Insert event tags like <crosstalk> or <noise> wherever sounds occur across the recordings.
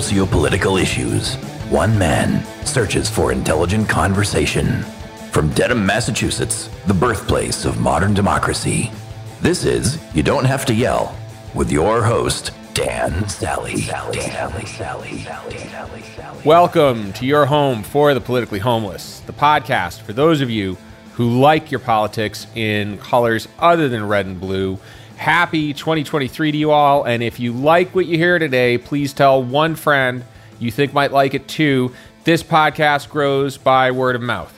socio-political issues. One man searches for intelligent conversation. From Dedham, Massachusetts, the birthplace of modern democracy. This is You Don't Have to Yell with your host, Dan Sally. Sally, Sally, Sally, Sally, Sally, Sally. Welcome to your home for the politically homeless, the podcast for those of you who like your politics in colors other than red and blue. Happy 2023 to you all. And if you like what you hear today, please tell one friend you think might like it too. This podcast grows by word of mouth.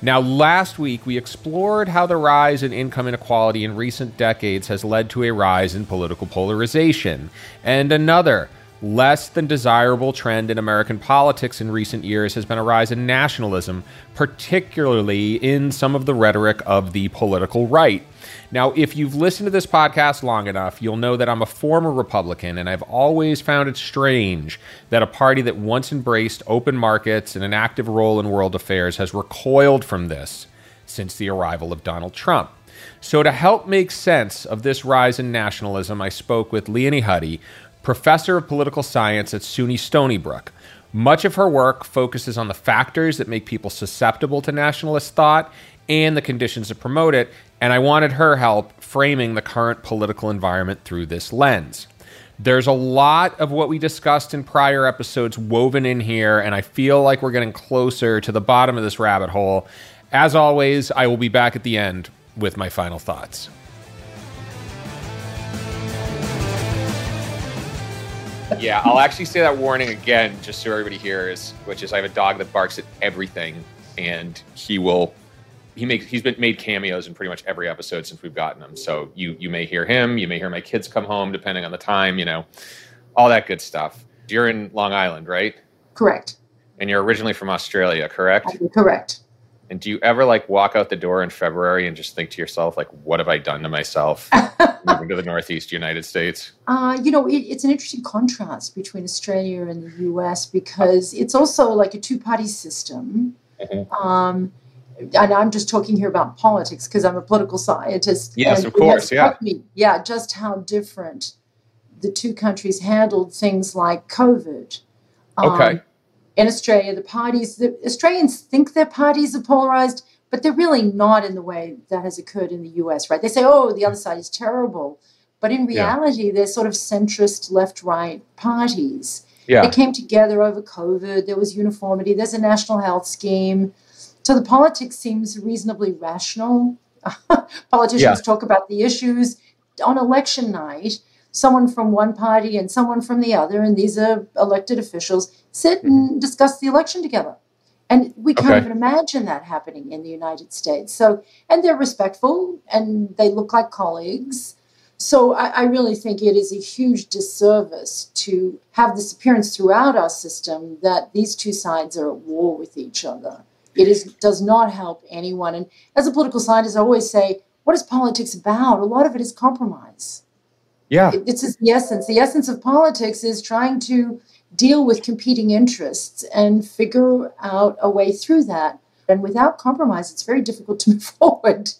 Now, last week we explored how the rise in income inequality in recent decades has led to a rise in political polarization. And another less than desirable trend in American politics in recent years has been a rise in nationalism, particularly in some of the rhetoric of the political right. Now, if you've listened to this podcast long enough, you'll know that I'm a former Republican, and I've always found it strange that a party that once embraced open markets and an active role in world affairs has recoiled from this since the arrival of Donald Trump. So, to help make sense of this rise in nationalism, I spoke with Leonie Huddy, professor of political science at SUNY Stony Brook. Much of her work focuses on the factors that make people susceptible to nationalist thought and the conditions that promote it, and I wanted her help framing the current political environment through this lens. There's a lot of what we discussed in prior episodes woven in here, and I feel like we're getting closer to the bottom of this rabbit hole. As always, I will be back at the end with my final thoughts. yeah, I'll actually say that warning again, just so everybody hears, which is I have a dog that barks at everything, and he will. He makes he's been made cameos in pretty much every episode since we've gotten him. So you you may hear him, you may hear my kids come home, depending on the time, you know, all that good stuff. You're in Long Island, right? Correct. And you're originally from Australia, correct? Correct. And do you ever like walk out the door in February and just think to yourself, like, what have I done to myself <laughs> moving to the Northeast United States? Uh, you know, it, it's an interesting contrast between Australia and the US because it's also like a two party system. Mm-hmm. Um, and I'm just talking here about politics because I'm a political scientist. Yes, of course. Yeah. Me, yeah, just how different the two countries handled things like COVID. Okay. Um, in Australia, the parties, the Australians think their parties are polarized, but they're really not in the way that has occurred in the US, right? They say, oh, the other side is terrible. But in reality, yeah. they're sort of centrist left right parties. Yeah. They came together over COVID. There was uniformity. There's a national health scheme. So the politics seems reasonably rational. <laughs> Politicians yeah. talk about the issues on election night someone from one party and someone from the other, and these are elected officials, sit and mm-hmm. discuss the election together. And we can't okay. even imagine that happening in the United States. So, and they're respectful and they look like colleagues. So, I, I really think it is a huge disservice to have this appearance throughout our system that these two sides are at war with each other. It is, does not help anyone. And as a political scientist, I always say, what is politics about? A lot of it is compromise. Yeah. It's the essence. The essence of politics is trying to deal with competing interests and figure out a way through that. And without compromise, it's very difficult to <laughs> move forward.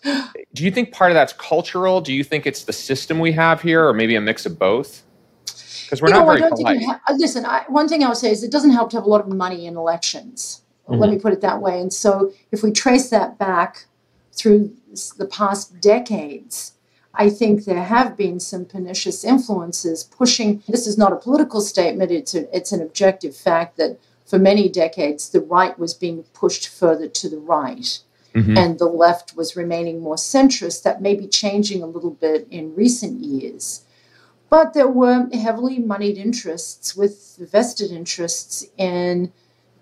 Do you think part of that's cultural? Do you think it's the system we have here, or maybe a mix of both? Because we're you not know, very polite. Ha- uh, listen, I, one thing I would say is it doesn't help to have a lot of money in elections. Mm-hmm. Let me put it that way. And so, if we trace that back through the past decades, I think there have been some pernicious influences pushing. This is not a political statement, it's, a, it's an objective fact that for many decades the right was being pushed further to the right. Mm-hmm. And the left was remaining more centrist. That may be changing a little bit in recent years. But there were heavily moneyed interests with vested interests in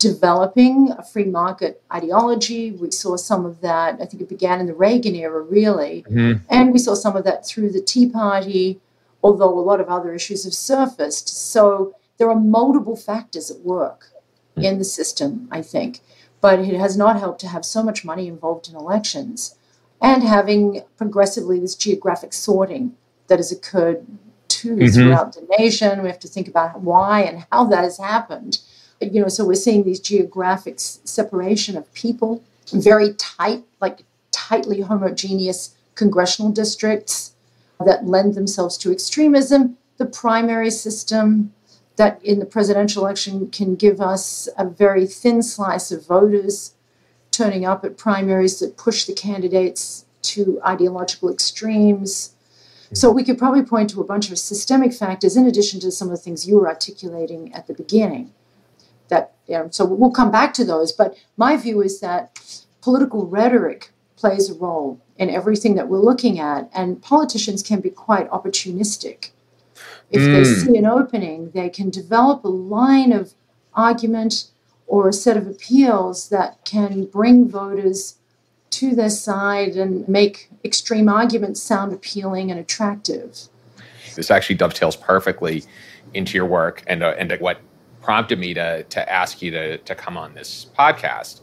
developing a free market ideology. We saw some of that, I think it began in the Reagan era, really. Mm-hmm. And we saw some of that through the Tea Party, although a lot of other issues have surfaced. So there are multiple factors at work mm-hmm. in the system, I think. But it has not helped to have so much money involved in elections and having progressively this geographic sorting that has occurred too mm-hmm. throughout the nation. We have to think about why and how that has happened you know, so we're seeing these geographic separation of people, very tight, like tightly homogeneous congressional districts that lend themselves to extremism, the primary system, that in the presidential election can give us a very thin slice of voters turning up at primaries that push the candidates to ideological extremes. So we could probably point to a bunch of systemic factors in addition to some of the things you were articulating at the beginning. That you know, so we'll come back to those. But my view is that political rhetoric plays a role in everything that we're looking at, and politicians can be quite opportunistic. If mm. they see an opening, they can develop a line of argument or a set of appeals that can bring voters to their side and make extreme arguments sound appealing and attractive. This actually dovetails perfectly into your work and, uh, and what prompted me to, to ask you to, to come on this podcast,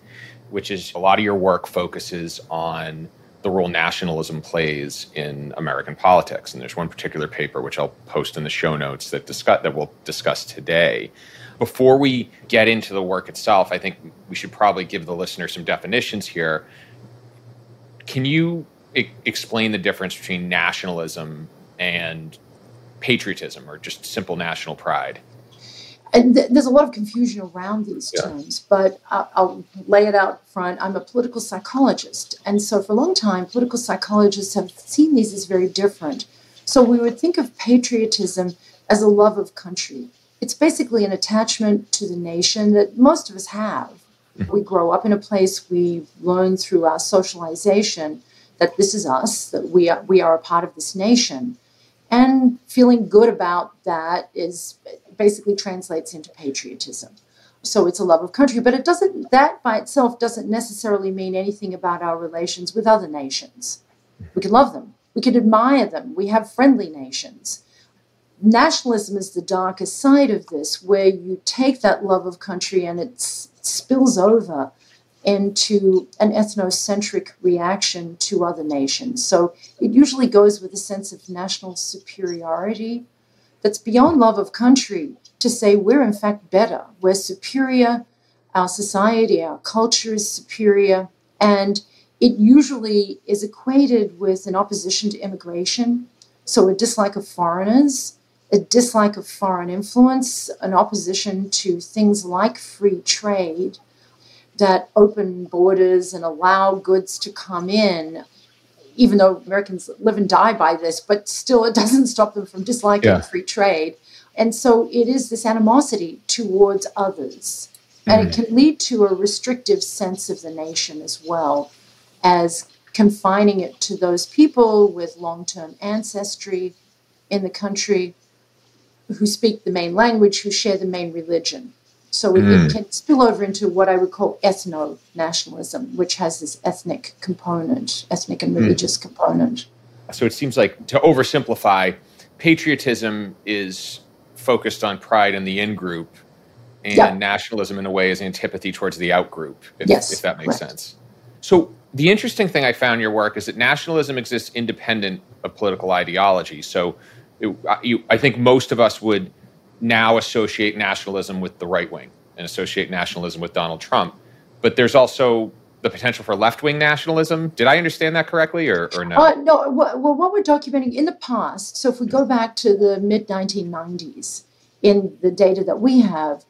which is a lot of your work focuses on the role nationalism plays in American politics. And there's one particular paper which I'll post in the show notes that discuss that we'll discuss today. Before we get into the work itself, I think we should probably give the listener some definitions here. Can you I- explain the difference between nationalism and patriotism or just simple national pride? And th- there's a lot of confusion around these yeah. terms, but I'll, I'll, lay it out front. I'm a political psychologist, and so for a long time, political psychologists have seen these as very different. So we would think of patriotism as a love of country. It's basically an attachment to the nation that most of us have. Mm-hmm. We grow up in a place, we learn through our socialization that this is us, that we are, we are a part of this nation. And feeling good about that is basically translates into patriotism. So it's a love of country, but it doesn't that by itself doesn't necessarily mean anything about our relations with other nations. We can love them. We can admire them. We have friendly nations. Nationalism is the darkest side of this, where you take that love of country and it spills over into an ethnocentric reaction to other nations. So it usually goes with a sense of national superiority that's beyond love of country to say we're in fact better, we're superior, our society, our culture is superior, and it usually is equated with an opposition to immigration, so a dislike of foreigners, a dislike of foreign influence, an opposition to things like free trade that open borders and allow goods to come in even though Americans live and die by this, but still it <laughs> doesn't stop them from disliking yeah. free trade. And so it is this animosity towards others. Mm. And it mm. can lead to a restrictive sense of the nation as well as confining it to those people with long term ancestry in the country who speak the main language, who share the main religion. So it, mm. it, can spill over into what I would call ethno nationalism, which has this ethnic component, ethnic and mm. religious mm. component. So it seems like to oversimplify, patriotism is focused on pride in the in group, and yeah. nationalism, in a way, is antipathy towards the out group, if, yes, if that makes correct. sense. So the interesting thing I found in your work is that nationalism exists independent of political ideology. So it, you, I think most of us would now associate nationalism with the right wing and associate nationalism with Donald Trump. But there's also the potential for left wing nationalism. Did I understand that correctly or, or no? Uh, no. Well, what we're documenting in the past, so if we go back to the mid 1990s, in the data that we have,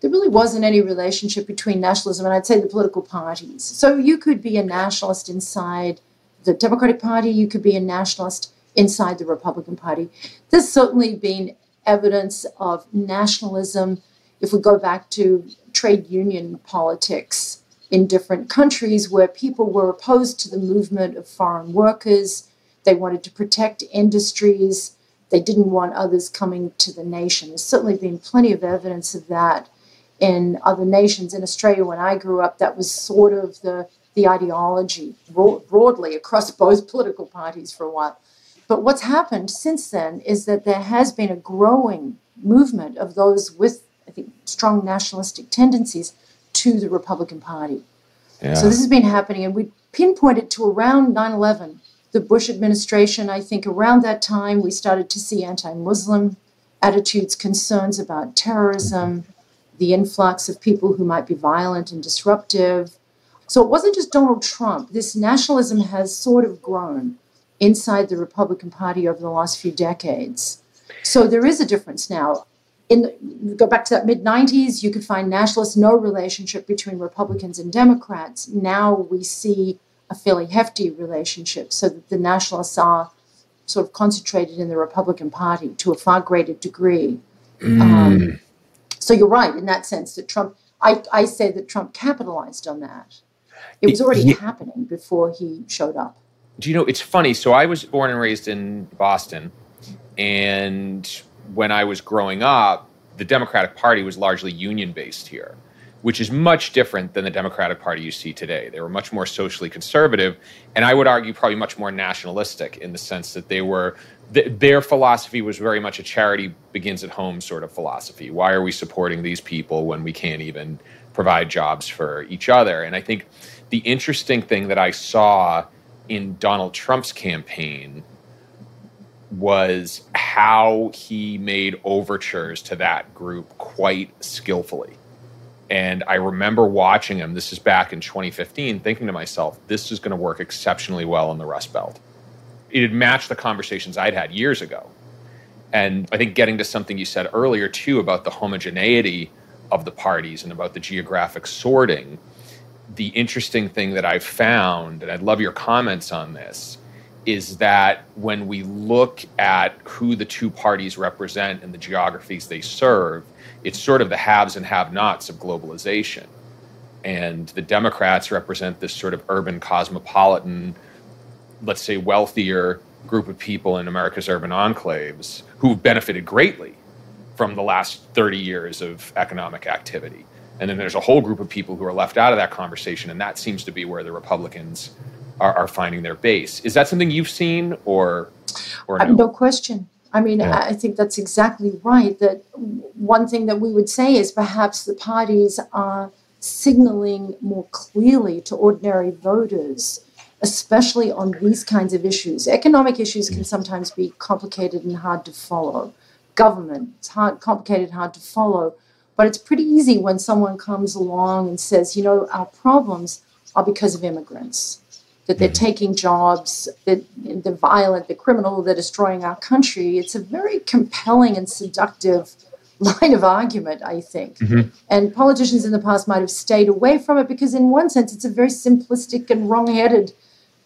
there really wasn't any relationship between nationalism and I'd say the political parties. So you could be a nationalist inside the Democratic Party, you could be a nationalist inside the Republican Party. There's certainly been evidence of nationalism. If we go back to trade union politics in different countries where people were opposed to the movement of foreign workers, they wanted to protect industries, they didn't want others coming to the nation. There's certainly been plenty of evidence of that in other nations. In Australia, when I grew up, that was sort of the, the ideology broadly across both political parties for a while. But what's happened since then is that there has been a growing movement of those with, I think, strong nationalistic tendencies to the Republican Party. Yeah. So this has been happening, and we pinpoint it to around 9 11. The Bush administration, I think around that time, we started to see anti Muslim attitudes, concerns about terrorism, the influx of people who might be violent and disruptive. So it wasn't just Donald Trump. This nationalism has sort of grown inside the Republican Party over the last few decades. So there is a difference now. in go back to that mid 90s, you could find nationalists, no relationship between Republicans and Democrats. Now we see a fairly hefty relationship, so that the nationalists are sort of concentrated in the Republican Party to a far greater degree. Mm. Um, so you're right in that sense that Trump, I, I say that Trump capitalized on that. It was already yeah. happening before he showed up. Do you know, it's funny. So I was born and raised in Boston. And when I was growing up, the Democratic Party was largely union based here, which is much different than the Democratic Party you see today. They were much more socially conservative, and I would argue probably much more nationalistic in the sense that they were. Th- their philosophy was very much a charity begins at home sort of philosophy. Why are we supporting these people when we can't even provide jobs for each other? And I think the interesting thing that I saw in Donald Trump's campaign was how he made overtures to that group quite skillfully. And I remember watching him, this is back in 2015, thinking to myself, this is going to work exceptionally well in the Rust Belt. It had matched the conversations I'd had years ago. And I think getting to something you said earlier, too, about the homogeneity of the parties and about the geographic sorting, the interesting thing that I've found, and I'd love your comments on this, is that when we look at who the two parties represent and the geographies they serve, it's sort of the haves and have nots of globalization. And the Democrats represent this sort of urban cosmopolitan, let's say wealthier group of people in America's urban enclaves who've benefited greatly from the last 30 years of economic activity. And then there's a whole group of people who are left out of that conversation, and that seems to be where the Republicans are, are finding their base. Is that something you've seen, or or uh, no? no question. I mean, yeah. I think that's exactly right. That one thing that we would say is perhaps the parties are signaling more clearly to ordinary voters, especially on these kinds of issues. Economic issues can mm. sometimes be complicated and hard to follow. Government, it's hard, complicated, hard to follow. But it's pretty easy when someone comes along and says, you know, our problems are because of immigrants that they're mm-hmm. taking jobs, that they're violent, they're criminal, they're destroying our country. It's a very compelling and seductive <laughs> line of argument, I think. Mm-hmm. And politicians in the past might have stayed away from it because, in one sense, it's a very simplistic and wrong-headed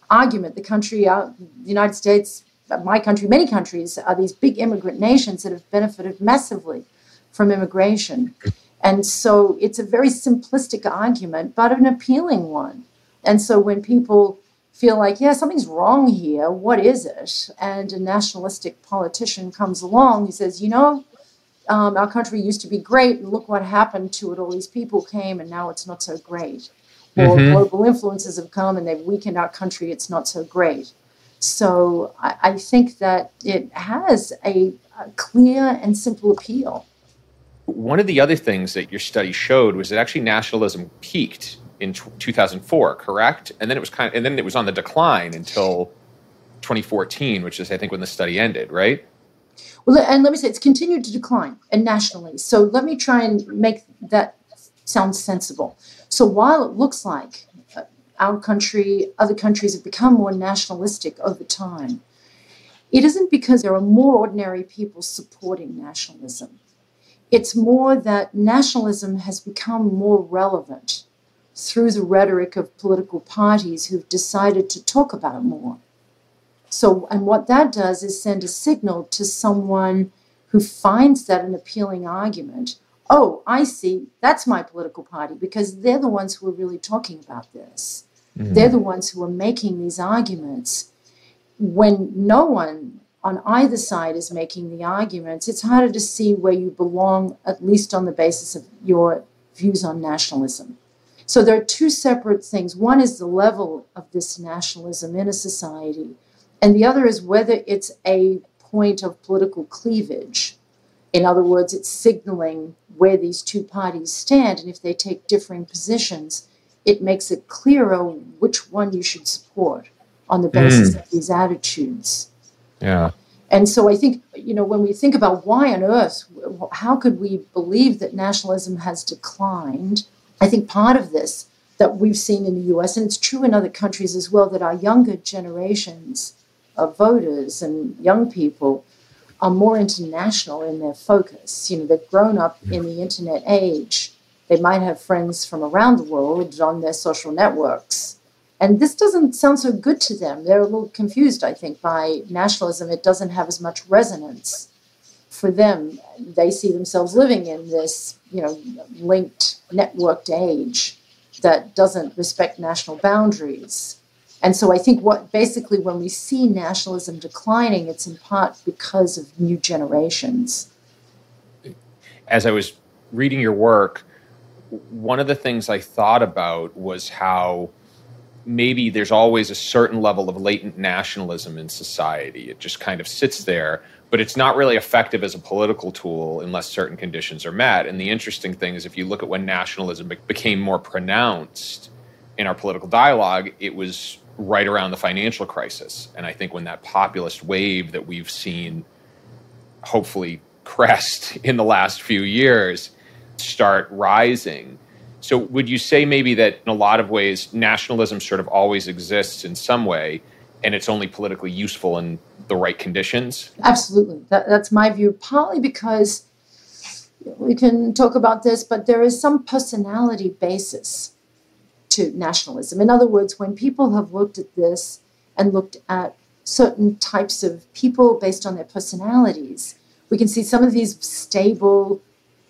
argument. The country, uh, the United States, my country, many countries are these big immigrant nations that have benefited massively from immigration. And so it's a very simplistic argument, but an appealing one. And so when people feel like, yeah, something's wrong here. What is it? And a nationalistic politician comes along. He says, you know, um, our country used to be great, and look what happened to it. All these people came, and now it's not so great. Or mm-hmm. global influences have come and they've weakened our country. It's not so great. So I, I think that it has a, a clear and simple appeal. One of the other things that your study showed was that actually nationalism peaked in 2004, correct? And then it was kind of, and then it was on the decline until 2014, which is I think when the study ended, right? Well, and let me say it's continued to decline and nationally. So let me try and make that sound sensible. So while it looks like uh, our country, other countries have become more nationalistic over time, it isn't because there are more ordinary people supporting nationalism. It's more that nationalism has become more relevant through the rhetoric of political parties who've decided to talk about it more. So, and what that does is send a signal to someone who finds that an appealing argument. Oh, I see, that's my political party, because they're the ones who are really talking about this. Mm-hmm. They're the ones who are making these arguments. When no one on either side is making the arguments, it's harder to see where you belong, at least on the basis of your views on nationalism. So there are two separate things. One is the level of this nationalism in a society, and the other is whether it's a point of political cleavage. In other words, it's signaling where these two parties stand, and if they take differing positions, it makes it clearer which one you should support on the basis mm. of these attitudes. Yeah. And so I think, you know, when we think about why on earth, how could we believe that nationalism has declined? I think part of this that we've seen in the US, and it's true in other countries as well, that our younger generations of voters and young people are more international in their focus. You know, they've grown up in the internet age. They might have friends from around the world on their social networks. And this doesn't sound so good to them. They're a little confused, I think, by nationalism. It doesn't have as much resonance for them. They see themselves living in this, you know, linked, networked age that doesn't respect national boundaries. And so I think what basically when we see nationalism declining, it's in part because of new generations. As I was reading your work, one of the things I thought about was how maybe there's always a certain level of latent nationalism in society. It just kind of sits there, but it's not really effective as a political tool unless certain conditions are met. And the interesting thing is, if you look at when nationalism became more pronounced in our political dialogue, it was right around the financial crisis. And I think when that populist wave that we've seen hopefully crest <laughs> in the last few years start rising. So, would you say maybe that in a lot of ways, nationalism sort of always exists in some way, and it's only politically useful in the right conditions? Absolutely. That, that's my view, partly because we can talk about this, but there is some personality basis to nationalism. In other words, when people have looked at this and looked at certain types of people based on their personalities, we can see some of these stable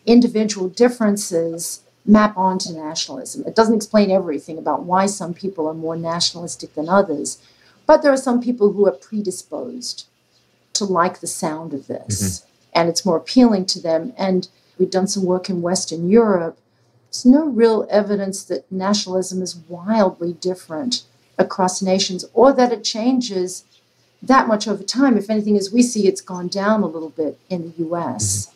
individual differences map onto nationalism. It doesn't explain everything about why some people are more nationalistic than others, but there are some people who are predisposed to like the sound of this, mm-hmm. and it's more appealing to them. And we've done some work in Western Europe there's no real evidence that nationalism is wildly different across nations or that it changes that much over time. If anything, as we see, it's gone down a little bit in the US.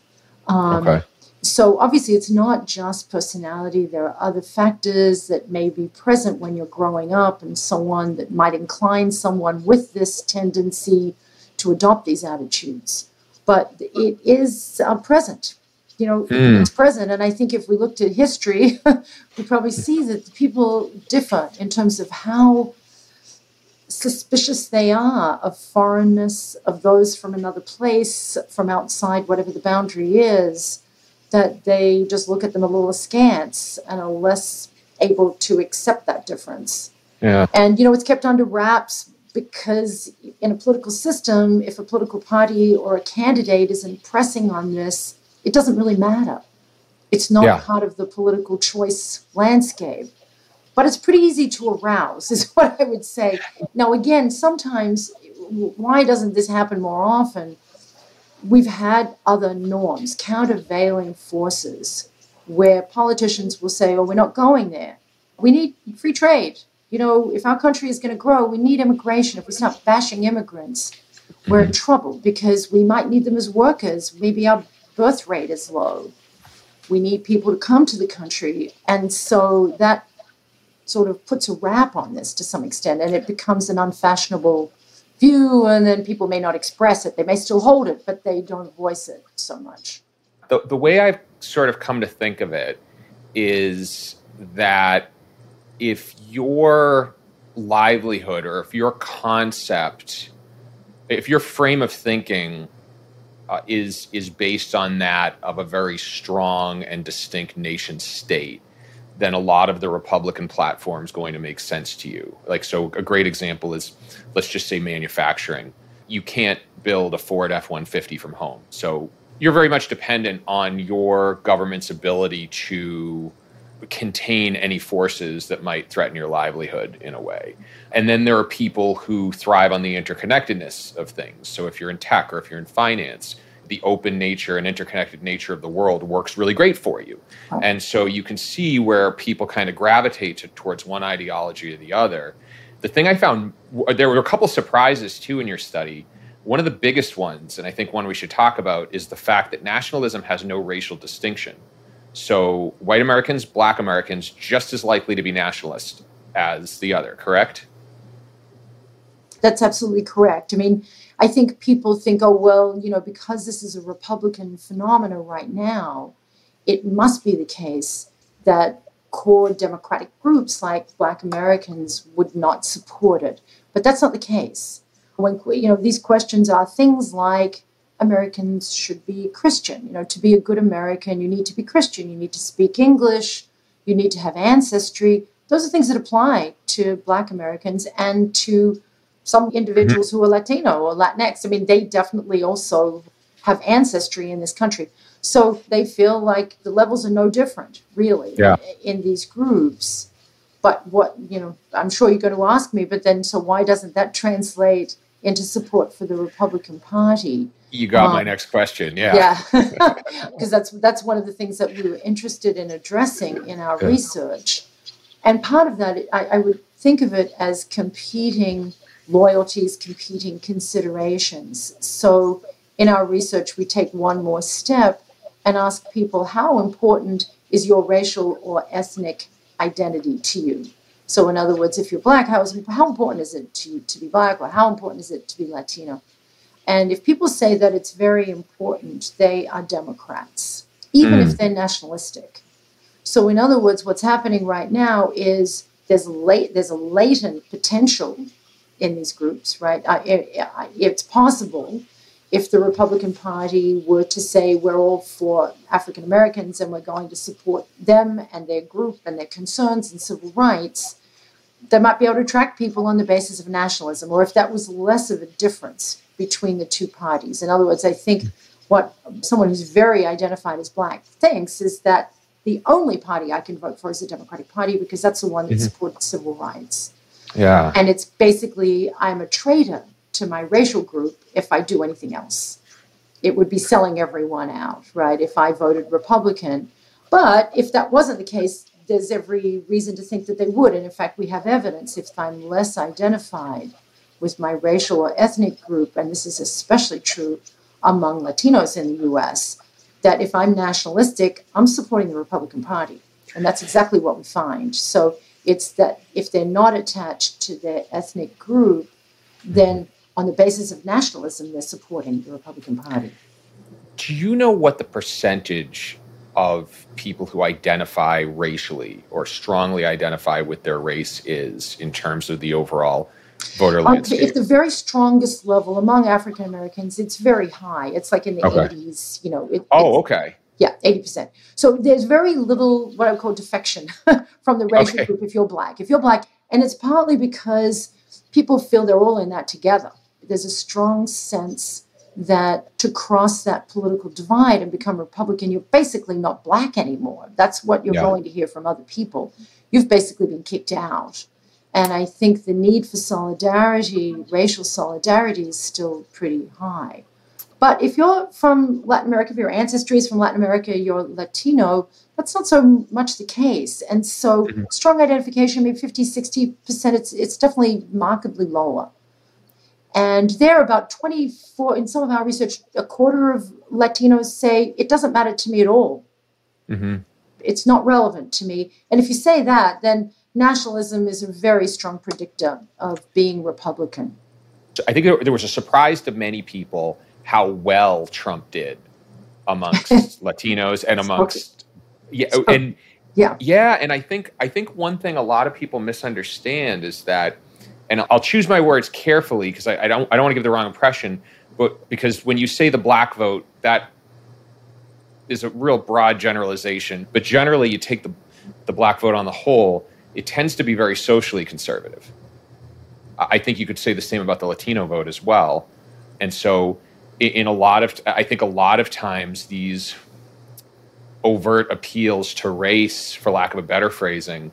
Mm-hmm. Um, okay. So obviously, it's not just personality. There are other factors that may be present when you're growing up and so on that might incline someone with this tendency to adopt these attitudes. But it is uh, present you know, mm. it's present. And I think if we looked at history, <laughs> we probably see that people differ in terms of how suspicious they are of foreignness, of those from another place, from outside, whatever the boundary is, that they just look at them a little askance and are less able to accept that difference. Yeah. And, you know, it's kept under wraps because in a political system, if a political party or a candidate isn't pressing on this, it doesn't really matter. It's not yeah. part of the political choice landscape. But it's pretty easy to arouse, <laughs> is what I would say. Now, again, sometimes, why doesn't this happen more often? We've had other norms, countervailing forces, where politicians will say, oh, we're not going there. We need free trade. You know, if our country is going to grow, we need immigration. If we start bashing immigrants, we're in mm-hmm. trouble because we might need them as workers. Maybe our birth rate is low. We need people to come to the country. And so that sort of puts a wrap on this to some extent, and it becomes an unfashionable view, and then people may not express it. They may still hold it, but they don't voice it so much. The, the way I've sort of come to think of it is that if your livelihood or if your concept, if your frame of thinking uh, is is based on that of a very strong and distinct nation state, then a lot of the Republican platform is going to make sense to you. Like so, a great example is let's just say manufacturing. You can't build a Ford F one fifty from home, so you're very much dependent on your government's ability to contain any forces that might threaten your livelihood in a way. And then there are people who thrive on the interconnectedness of things. So if you're in tech or if you're in finance, the open nature and interconnected nature of the world works really great for you. And so you can see where people kind of gravitate to, towards one ideology or the other. The thing I found, there were a couple surprises too in your study. One of the biggest ones, and I think one we should talk about, is the fact that nationalism has no racial distinction. So white Americans, black Americans, just as likely to be nationalist as the other, correct? That's absolutely correct. I mean, I think people think, oh, well, you know, because this is a Republican phenomenon right now, it must be the case that core Democratic groups like Black Americans would not support it. But that's not the case. When, you know, these questions are things like Americans should be Christian. You know, to be a good American, you need to be Christian. You need to speak English. You need to have ancestry. Those are things that apply to Black Americans and to some individuals mm-hmm. who are Latino or Latinx. I mean, they definitely also have ancestry in this country. So they feel like the levels are no different, really, yeah. in these groups. But what, you know, I'm sure you're going to ask me, but then so why doesn't that translate into support for the Republican Party? You got um, my next question. Yeah. Yeah. <laughs> <laughs> Because that's that's one of the things that we were interested in addressing in our research. And part of that, I, I would think of it as competing loyalties, competing considerations. So in our research, we take one more step and ask people how important is your racial or ethnic identity to you? So, in other words, if you're black, how, is, how important is it to you to be black, or how important is it to be Latino? And if people say that it's very important, they are Democrats, even mm. if they're nationalistic. So, in other words, what's happening right now is there's late, there's a latent potential in these groups, right? It, it's possible if the Republican Party were to say we're all for African Americans and we're going to support them and their group and their concerns and civil rights, they might be able to attract people on the basis of nationalism, or if that was less of a difference between the two parties. In other words, I think what someone who's very identified as black thinks is that the only party I can vote for is the Democratic Party because that's the one that mm-hmm. supports civil rights. Yeah. And it's basically I'm a traitor to my racial group if I do anything else. It would be selling everyone out, right? If I voted Republican. But if that wasn't the case, there's every reason to think that they would. And in fact, we have evidence if I'm less identified with my racial or ethnic group, and this is especially true among Latinos in the US, that if I'm nationalistic, I'm supporting the Republican Party. And that's exactly what we find. So it's that if they're not attached to their ethnic group, then on the basis of nationalism, they're supporting the Republican Party. Do you know what the percentage of people who identify racially or strongly identify with their race is in terms of the overall voter um, landscape? If the very strongest level among African Americans, it's very high. It's like in the okay. 80s, you know. It, oh, okay. Yeah, 80%. So there's very little what I would call defection <laughs> from the racial okay. group if you're black. If you're black, and it's partly because people feel they're all in that together there's a strong sense that to cross that political divide and become Republican, you're basically not black anymore. That's what you're yeah. going to hear from other people. You've basically been kicked out. And I think the need for solidarity, racial solidarity, is still pretty high. But if you're from Latin America, if your ancestry is from Latin America, you're Latino, that's not so much the case. And so mm-hmm. strong identification, maybe 50, 60%, it's, it's definitely markedly lower. And there, are about 24, in some of our research, a quarter of Latinos say it doesn't matter to me at all. Mm-hmm. It's not relevant to me. And if you say that, then nationalism is a very strong predictor of being Republican. I think there was a surprise to many people how well Trump did amongst <laughs> Latinos and amongst yeah and yeah yeah and I think I think one thing a lot of people misunderstand is that and I'll choose my words carefully because I, I, don't I don't want to give the wrong impression, but because when you say the black vote, that is a real broad generalization. But generally, you take the the black vote on the whole, it tends to be very socially conservative. I think you could say the same about the Latino vote as well. And so, in a lot of, I think a lot of times these overt appeals to race, for lack of a better phrasing,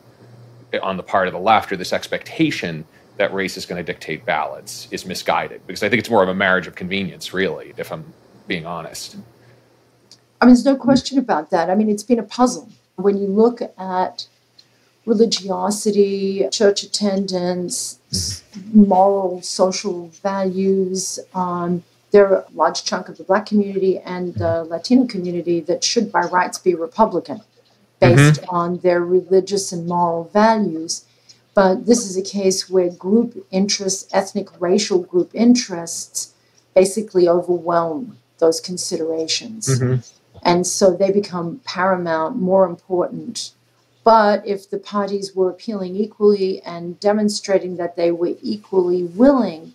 on the part of the left, or this expectation that race is going to dictate ballots is misguided because I think it's more of a marriage of convenience, really, if I'm being honest. I mean, there's no question about that. I mean, it's been a puzzle. When you look at religiosity, church attendance, mm-hmm. moral, social values, um, there are a large chunk of the black community and the Latino community that should by rights be Republican based mm-hmm. on their religious and moral values. But this is a case where group interests, ethnic, racial group interests, basically overwhelm those considerations. Mm-hmm. And so they become paramount, more important. But if the parties were appealing equally and demonstrating that they were equally willing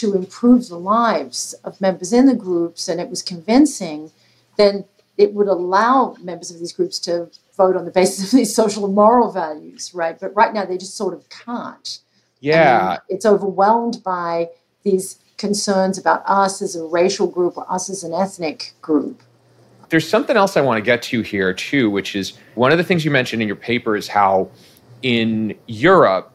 to improve the lives of members in the groups and it was convincing, then it would allow members of these groups to vote on the basis of these social and moral values, right? But right now they just sort of can't. Yeah. And it's overwhelmed by these concerns about us as a racial group or us as an ethnic group. There's something else I want to get to here, too, which is one of the things you mentioned in your paper is how in Europe,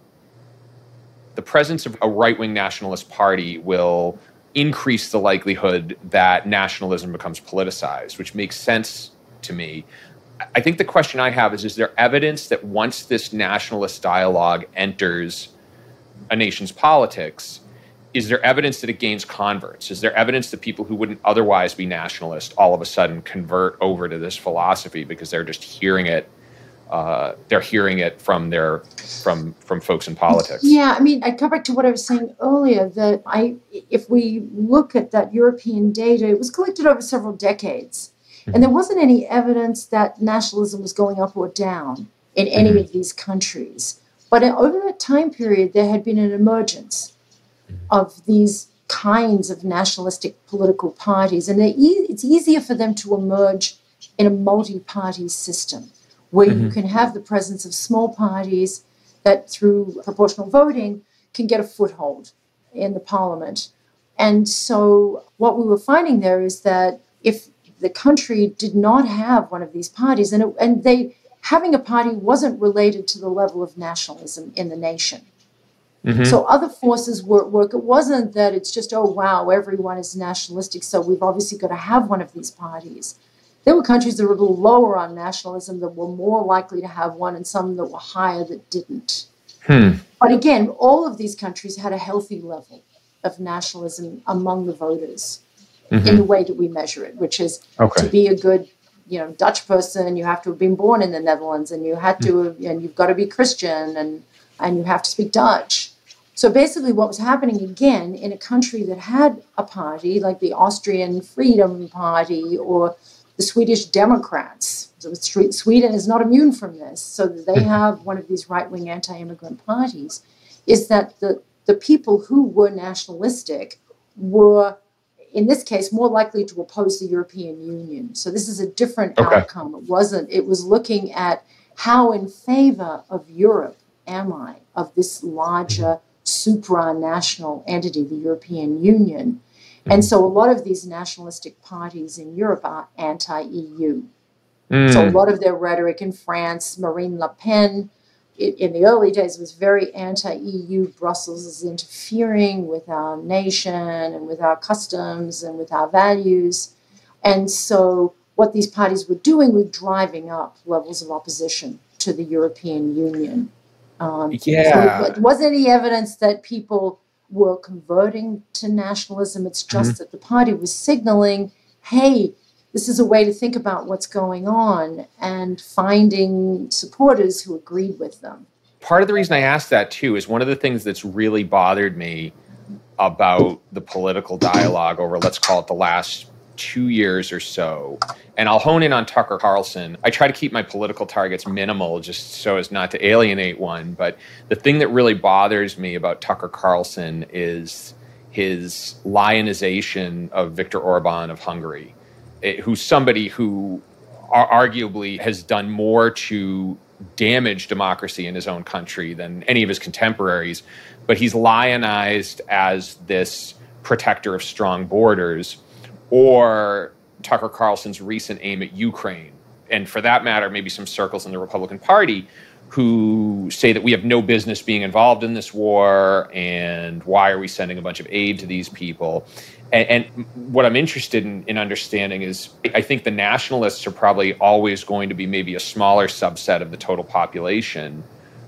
the presence of a right wing nationalist party will increase the likelihood that nationalism becomes politicized, which makes sense to me. I think the question I have is Is there evidence that once this nationalist dialogue enters a nation's politics, is there evidence that it gains converts? Is there evidence that people who wouldn't otherwise be nationalist all of a sudden convert over to this philosophy because they're just hearing it? Uh, they're hearing it from their from from folks in politics. Yeah, I mean, I come back to what I was saying earlier that I, if we look at that European data, it was collected over several decades, mm-hmm. and there wasn't any evidence that nationalism was going up or down in any mm-hmm. of these countries. But over that time period, there had been an emergence of these kinds of nationalistic political parties. And e- it's easier for them to emerge in a multi party system where mm-hmm. you can have the presence of small parties that, through proportional voting, can get a foothold in the parliament. And so, what we were finding there is that if the country did not have one of these parties, and, it, and they having a party wasn't related to the level of nationalism in the nation. Mm-hmm. So other forces were at work. It wasn't that it's just, oh, wow, everyone is nationalistic, so we've obviously got to have one of these parties. There were countries that were a little lower on nationalism that were more likely to have one, and some that were higher that didn't. Hmm. But again, all of these countries had a healthy level of nationalism among the voters mm-hmm. in the way that we measure it, which is okay. to be a good you know Dutch person, you have to have been born in the Netherlands, and you had to, mm. and you've got to be Christian, and and you have to speak Dutch. So basically, what was happening again in a country that had a party like the Austrian Freedom Party or the Swedish Democrats. So Sweden is not immune from this, so they hmm. have one of these right-wing anti-immigrant parties. Is that the the people who were nationalistic were in this case, more likely to oppose the European Union. So this is a different okay. outcome. It wasn't, it was looking at how in favor of Europe am I, of this larger hmm. supranational entity, the European Union. Mm. And so a lot of these nationalistic parties in Europe are anti EU. Mm. So a lot of their rhetoric in France, Marine Le Pen, it, in the early days was very anti-EU. Brussels is interfering with our nation and with our customs and with our values, and so what these parties were doing was driving up levels of opposition to the European Union. Um, yeah, so it wasn't any evidence that people were converting to nationalism. It's just mm-hmm. that the party was signaling, "Hey, this is a way to think about what's going on and finding supporters who agreed with them. Part of the reason I asked that too is one of the things that's really bothered me about the political dialogue over, let's call it the last two years or so. And I'll hone in on Tucker Carlson. I try to keep my political targets minimal just so as not to alienate one. But the thing that really bothers me about Tucker Carlson is his lionization of Viktor Orban of Hungary eh, who's somebody who arguably has done more to damage democracy in his own country than any of his contemporaries, but he's lionized as this protector of strong borders, or Tucker Carlson's recent aim at Ukraine. And for that matter, maybe some circles in the Republican Party who say that we have no business being involved in this war and why are we sending a bunch of aid to these people and, and, what i'm interested in, in understanding is i think the nationalists are probably always going to be maybe a smaller subset of the total population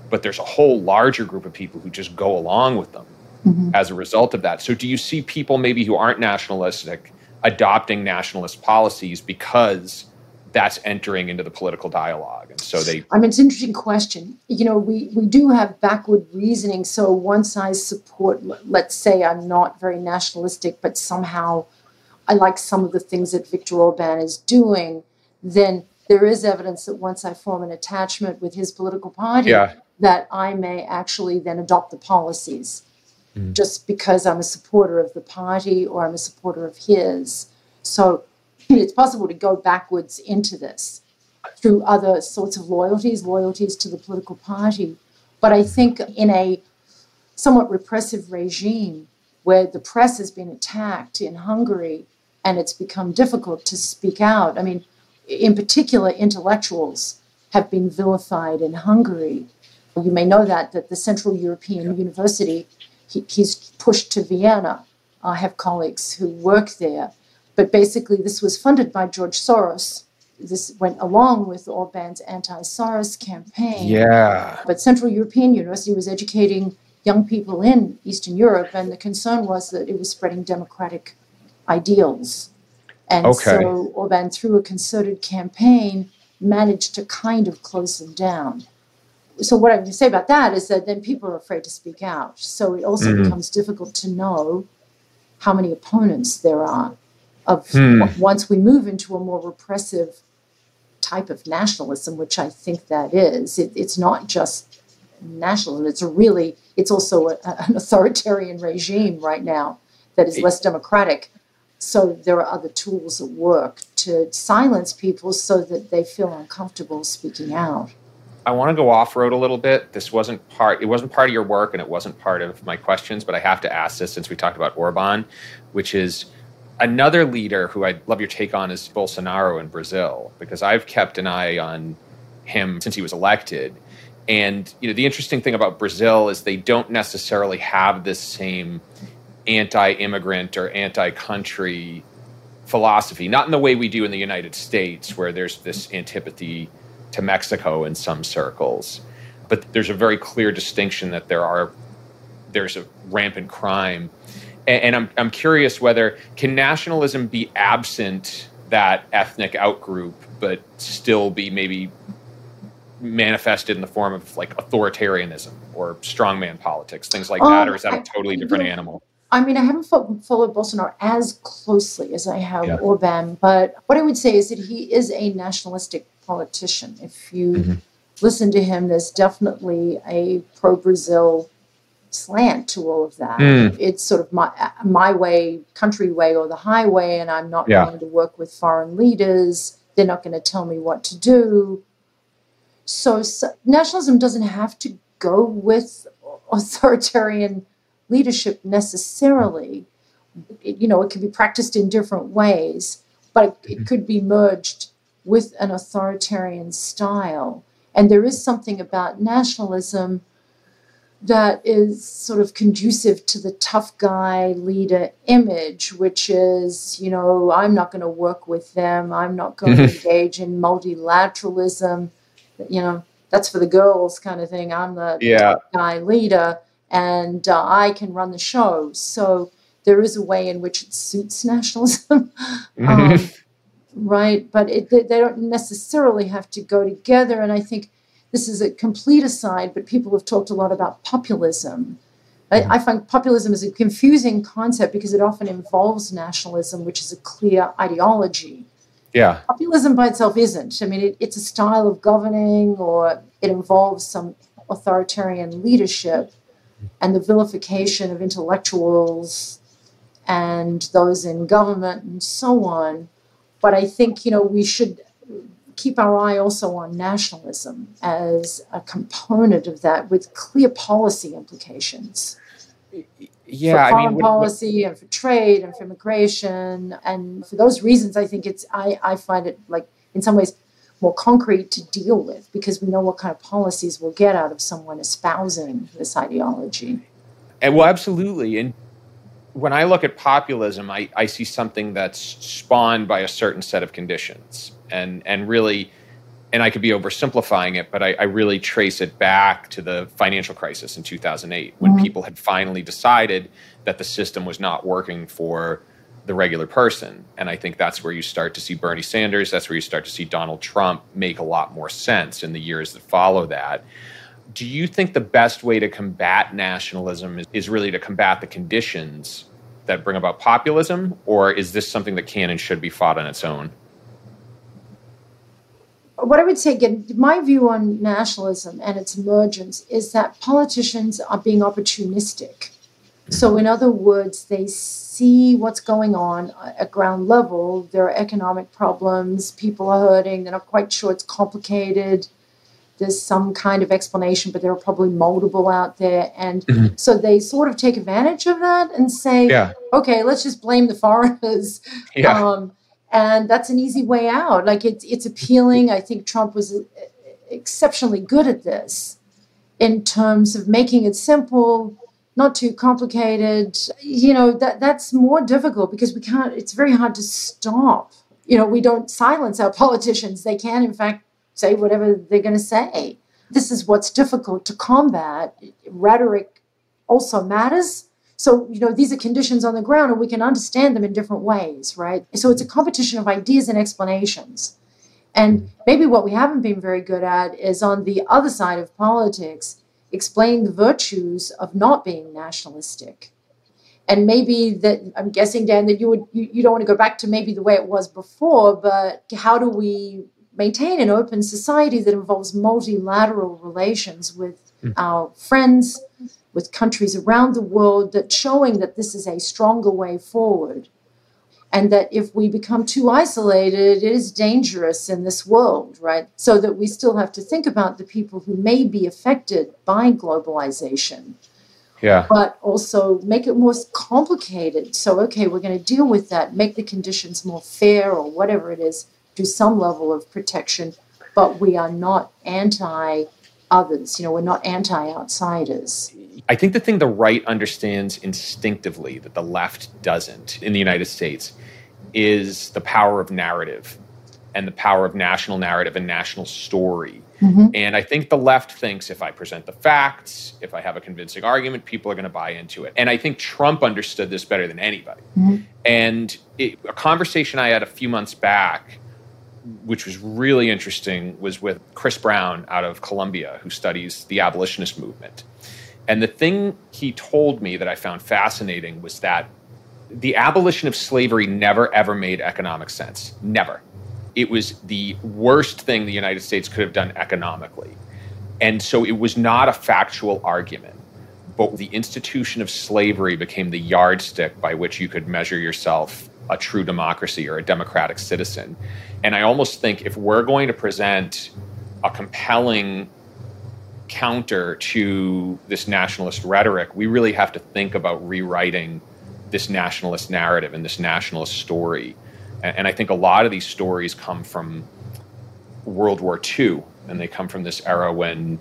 but there's a whole larger group of people who just go along with them mm-hmm. as a result of that so do you see people maybe who aren't nationalistic adopting nationalist policies because that's entering into the political dialogue. And so they. I mean, it's an interesting question. You know, we, we do have backward reasoning. So once I support, let's say I'm not very nationalistic, but somehow I like some of the things that Viktor Orban is doing, then there is evidence that once I form an attachment with his political party, yeah. that I may actually then adopt the policies. Mm. just because I'm a supporter of the party or I'm a supporter of his. So <clears throat> it's possible to go backwards into this through other sorts of loyalties, loyalties to the political party. But I think in a somewhat repressive regime where the press has been attacked in Hungary and it's become difficult to speak out. I mean, in particular, intellectuals have been vilified in Hungary. You may know that that the Central European University, he, he's pushed to Vienna. I have colleagues who work there, but basically, this was funded by George Soros. This went along with Orban's anti-Soros campaign. Yeah. But Central European University was educating young people in Eastern Europe, and the concern was that it was spreading democratic ideals. And okay. so Orban, through a concerted campaign, managed to kind of close them down. So what I would say about that is that then people are afraid to speak out. So it also mm-hmm. becomes difficult to know how many opponents there are. Of hmm. once we move into a more repressive type of nationalism, which I think that is, it, it's not just nationalism. It's a really, it's also a, an authoritarian regime right now that is less democratic. So there are other tools at work to silence people so that they feel uncomfortable speaking out. I want to go off road a little bit. This wasn't part it wasn't part of your work and it wasn't part of my questions, but I have to ask this since we talked about Orban, which is another leader who I'd love your take on is Bolsonaro in Brazil, because I've kept an eye on him since he was elected. And you know, the interesting thing about Brazil is they don't necessarily have this same anti-immigrant or anti-country philosophy, not in the way we do in the United States, where there's this antipathy to Mexico in some circles. But there's a very clear distinction that there are there's a rampant crime. And, and I'm I'm curious whether can nationalism be absent that ethnic outgroup, but still be maybe manifested in the form of like authoritarianism or strongman politics, things like that, um, or is that a totally different animal? I mean, I haven't followed Bolsonaro as closely as I have yeah. Orban, but what I would say is that he is a nationalistic politician. If you mm-hmm. listen to him, there's definitely a pro Brazil slant to all of that. Mm. It's sort of my my way, country way, or the highway, and I'm not yeah. going to work with foreign leaders. They're not going to tell me what to do. So, so nationalism doesn't have to go with authoritarian leadership necessarily. It, you know, it can be practiced in different ways, but it, it could be merged with an authoritarian style. And there is something about nationalism that is sort of conducive to the tough guy leader image, which is, you know, I'm not going to work with them. I'm not going <laughs> to engage in multilateralism. You know, that's for the girls kind of thing. I'm the yeah. guy leader and uh, I can run the show. So there is a way in which it suits nationalism, <laughs> <laughs> um, right? But it, they, they don't necessarily have to go together. And I think this is a complete aside, but people have talked a lot about populism. I, I, find populism is a confusing concept because it often involves nationalism, which is a clear ideology. Yeah. Populism by itself isn't. I mean, it, it's a style of governing or it involves some authoritarian leadership and the vilification of intellectuals and those in government and so on. But I think, you know, we should keep our eye also on nationalism as a component of that with clear policy implications. Yeah, for foreign I mean, policy what, and for trade and for immigration. And for those reasons, I think it's, I, I find it like in some ways more concrete to deal with because we know what kind of policies we'll get out of someone espousing this ideology. And well, absolutely. And when I look at populism, I, I see something that's spawned by a certain set of conditions. And and really and I could be oversimplifying it, but I, I really trace it back to the financial crisis in 2008 when mm-hmm. people had finally decided that the system was not working for the regular person. And I think that's where you start to see Bernie Sanders, that's where you start to see Donald Trump make a lot more sense in the years that follow that. Do you think the best way to combat nationalism is, is really to combat the conditions that bring about populism, or is this something that can and should be fought on its own? What I would say, again, my view on nationalism and its emergence is that politicians are being opportunistic So, in other words, they see what's going on at ground level. There are economic problems, people are hurting, they're not quite sure it's complicated. There's some kind of explanation, but there are probably multiple out there. And mm-hmm. so they sort of take advantage of that and say, yeah. okay, let's just blame the foreigners. Yeah. Um, and that's an easy way out. Like it's, it's appealing. I think Trump was uh, exceptionally good at this in terms of making it simple, not too complicated. You know, that that's more difficult because we can't it's very hard to stop. You know, we don't silence our <laughs> politicians. They can in fact say whatever they're going to say. This is what's difficult to combat. Rhetoric also matters. So, you know, these are conditions on the ground and we can understand them in different ways, right? So it's a competition of ideas and explanations. And maybe what we haven't been very good at is on the other side of politics explaining the virtues of not being nationalistic. And maybe that I'm guessing, Dan, that you would you, you don't want to go back to maybe the way it was before, but how do we maintain an open society that involves multilateral relations with mm. our friends, with countries around the world, that showing that this is a stronger way forward and that if we become too isolated, it is dangerous in this world, right? So that we still have to think about the people who may be affected by globalization. Yeah. But also make it more complicated. So, okay, we're going to deal with that, make the conditions more fair or whatever it is, do some level of protection, but we are not anti others. You know, we're not anti outsiders. I think the thing the right understands instinctively that the left doesn't in the United States is the power of narrative and the power of national narrative and national story. Mm-hmm. And I think the left thinks if I present the facts, if I have a convincing argument, people are going to buy into it. And I think Trump understood this better than anybody. Mm-hmm. And it, a conversation I had a few months back, which was really interesting, was with Chris Brown out of Columbia, who studies the abolitionist movement. And the thing he told me that I found fascinating was that the abolition of slavery never ever made economic sense. Never. It was the worst thing the United States could have done economically. And so it was not a factual argument. But the institution of slavery became the yardstick by which you could measure yourself a true democracy or a democratic citizen. And I almost think if we're going to present a compelling counter to this nationalist rhetoric, we really have to think about rewriting this nationalist narrative and this nationalist story. And, I think a lot of these stories come from World War II, and they come from this era when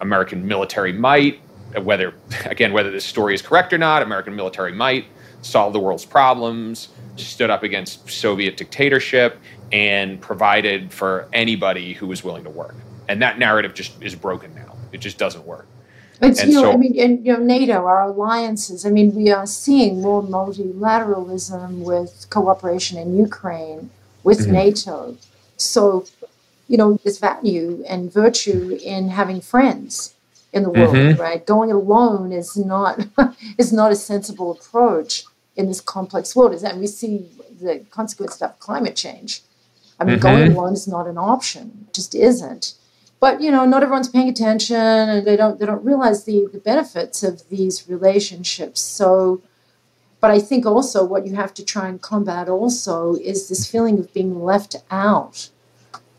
American military might, whether <laughs> again whether this story is correct or not, American military might solve the world's problems, stood up against Soviet dictatorship, and provided for anybody who was willing to work. And that narrative just is broken now. It just doesn't work. It's, and you know, so, I mean, and, you know, NATO, our alliances. I mean, we are seeing more multilateralism with cooperation in Ukraine with mm-hmm. NATO. So, you know, there's value and virtue in having friends in the world, mm-hmm. right? Going alone is not <laughs> is not a sensible approach in this complex world. Is and we see the consequences of climate change. I mean, mm-hmm. going alone is not an option; it just isn't but you know not everyone's paying attention and they don't they don't realize the the benefits of these relationships so but i think also what you have to try and combat also is this feeling of being left out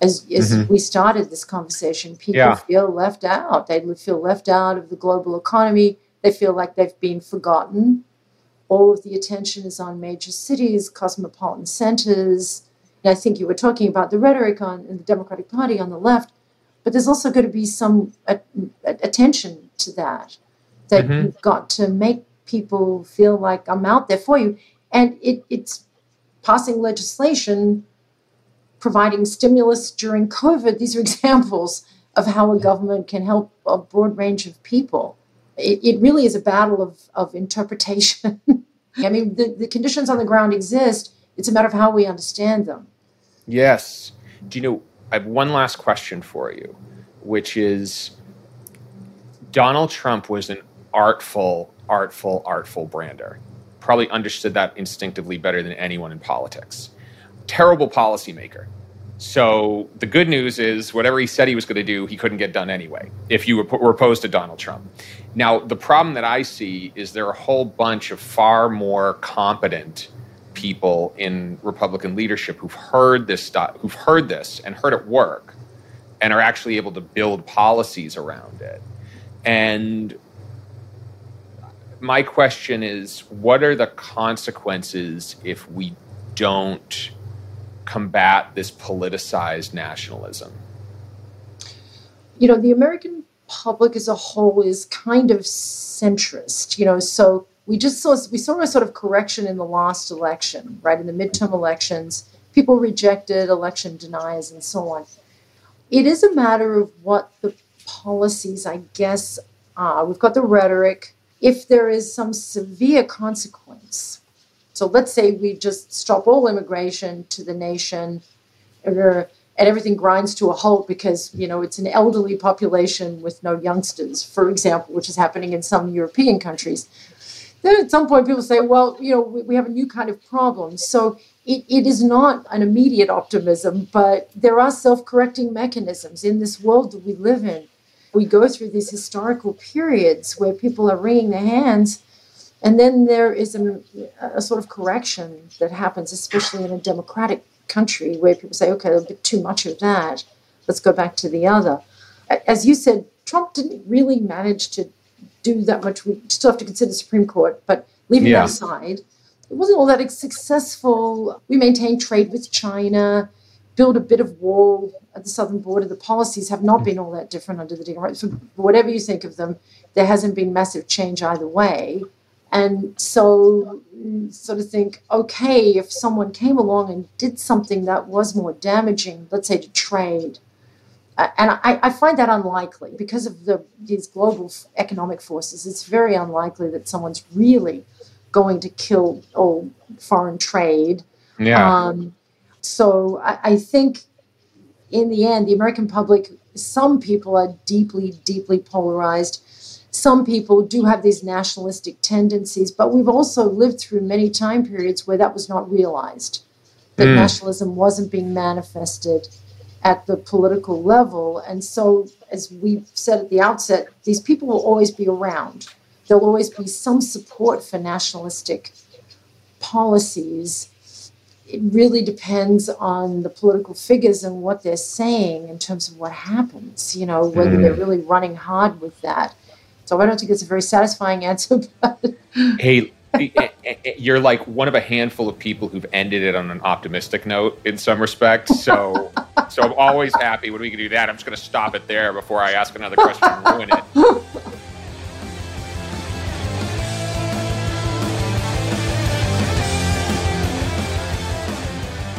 as, as mm-hmm. we started this conversation people yeah. feel left out they feel left out of the global economy they feel like they've been forgotten all of the attention is on major cities cosmopolitan centers and i think you were talking about the rhetoric on in the democratic party on the left but there's also going to be some attention to that. That mm-hmm. you've got to make people feel like I'm out there for you, and it, it's passing legislation, providing stimulus during COVID. These are <laughs> examples of how a government can help a broad range of people. It, it really is a battle of, of interpretation. <laughs> I mean, the, the conditions on the ground exist. It's a matter of how we understand them. Yes. Do you know I have one last question for you, which is Donald Trump was an artful, artful, artful brander. Probably understood that instinctively better than anyone in politics. Terrible policymaker. So the good news is whatever he said he was going to do, he couldn't get done anyway if you were, opposed to Donald Trump. Now, the problem that I see is there are a whole bunch of far more competent people in Republican leadership who've heard this stuff, who've heard this and heard it work and are actually able to build policies around it. And my question is what are the consequences if we don't combat this politicized nationalism? You know, the American public as a whole is kind of centrist, you know, so we just saw we saw a sort of correction in the last election, right? In the midterm elections, people rejected election deniers and so on. It is a matter of what the policies, I guess, are. We've got the rhetoric. If there is some severe consequence, so let's say we just stop all immigration to the nation, and everything grinds to a halt because you know it's an elderly population with no youngsters, for example, which is happening in some European countries. Then at some point, people say, "Well, you know, we, have a new kind of problem." So it, it is not an immediate optimism, but there are self-correcting mechanisms in this world that we live in. We go through these historical periods where people are wringing their hands and then there is a, a, sort of correction that happens, especially in a democratic country where people say, okay, a bit too much of that. Let's go back to the other. As you said, Trump didn't really manage to do that much. We still have to consider the Supreme Court, but leaving yeah. that aside, it wasn't all that successful. We maintained trade with China, build a bit of wall at the southern border. The policies have not been all that different under the Democrats. So whatever you think of them, there hasn't been massive change either way. And so, sort of think, okay, if someone came along and did something that was more damaging, let's say to trade, and I, I, find that unlikely because of the these global economic forces. It's very unlikely that someone's really going to kill all foreign trade. Yeah. Um, so I, I think in the end, the American public, some people are deeply, deeply polarized some people do have these nationalistic tendencies, but we've also lived through many time periods where that was not realized, that mm. nationalism wasn't being manifested at the political level. And so, as we said at the outset, these people will always be around. There'll always be some support for nationalistic policies. It really depends on the political figures and what they're saying in terms of what happens, you know, whether mm. they're really running hard with that. So I don't think it's a very satisfying answer. <laughs> But hey, eh, eh, eh, you're like one of a handful of people who've ended it on an optimistic note in some respects. So, <laughs> so I'm always happy when we can do that. I'm just going to stop it there before I ask another question and ruin it.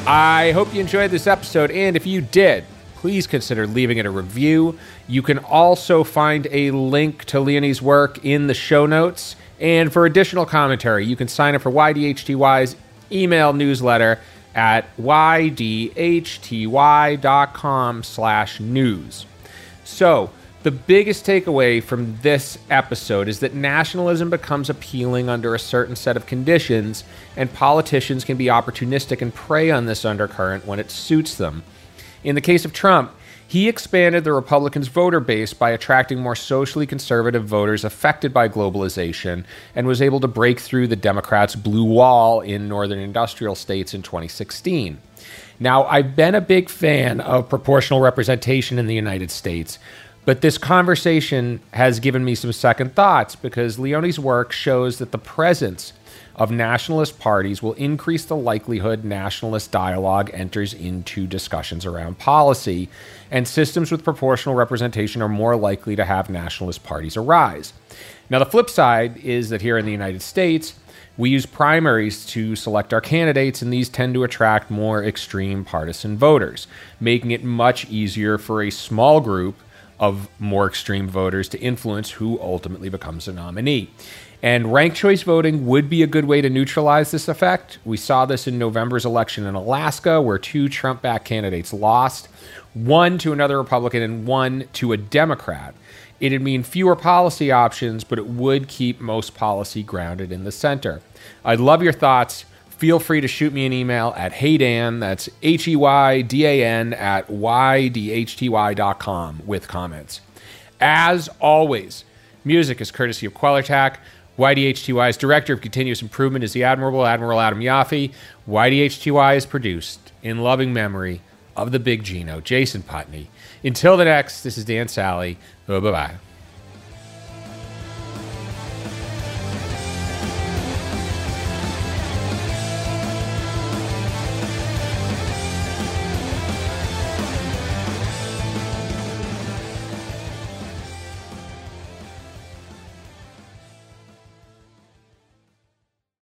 I hope you enjoyed this episode, and if you did, please consider leaving it a review. You can also find a link to Leonie's work in the show notes. And for additional commentary, you can sign up for YDHTY's email newsletter at ydhty.com slash news. So, the biggest takeaway from this episode is that nationalism becomes appealing under a certain set of conditions, and politicians can be opportunistic and prey on this undercurrent when it suits them. In the case of Trump, he expanded the Republicans' voter base by attracting more socially conservative voters affected by globalization and was able to break through the Democrats' blue wall in northern industrial states in 2016. Now, I've been a big fan of proportional representation in the United States, but this conversation has given me some second thoughts because Leonie's work shows that the presence of nationalist parties will increase the likelihood nationalist dialogue enters into discussions around policy, and systems with proportional representation are more likely to have nationalist parties arise. Now, the flip side is that here in the United States, we use primaries to select our candidates, and these tend to attract more extreme partisan voters, making it much easier for a small group of more extreme voters to influence who ultimately becomes a nominee. And ranked choice voting would be a good way to neutralize this effect. We saw this in November's election in Alaska, where two Trump backed candidates lost one to another Republican and one to a Democrat. It'd mean fewer policy options, but it would keep most policy grounded in the center. I'd love your thoughts. feel free to shoot me an email at heydan, that's H E Y D A N, at ydhty.com with comments. As always, music is courtesy of Quellertac. YDHTY's Director of Continuous Improvement is the Admirable Admiral Adam Yaffe. YDHTY is produced in loving memory of the Big Gino, Jason Putney. Until the next, this is Dan Sally. Bye bye.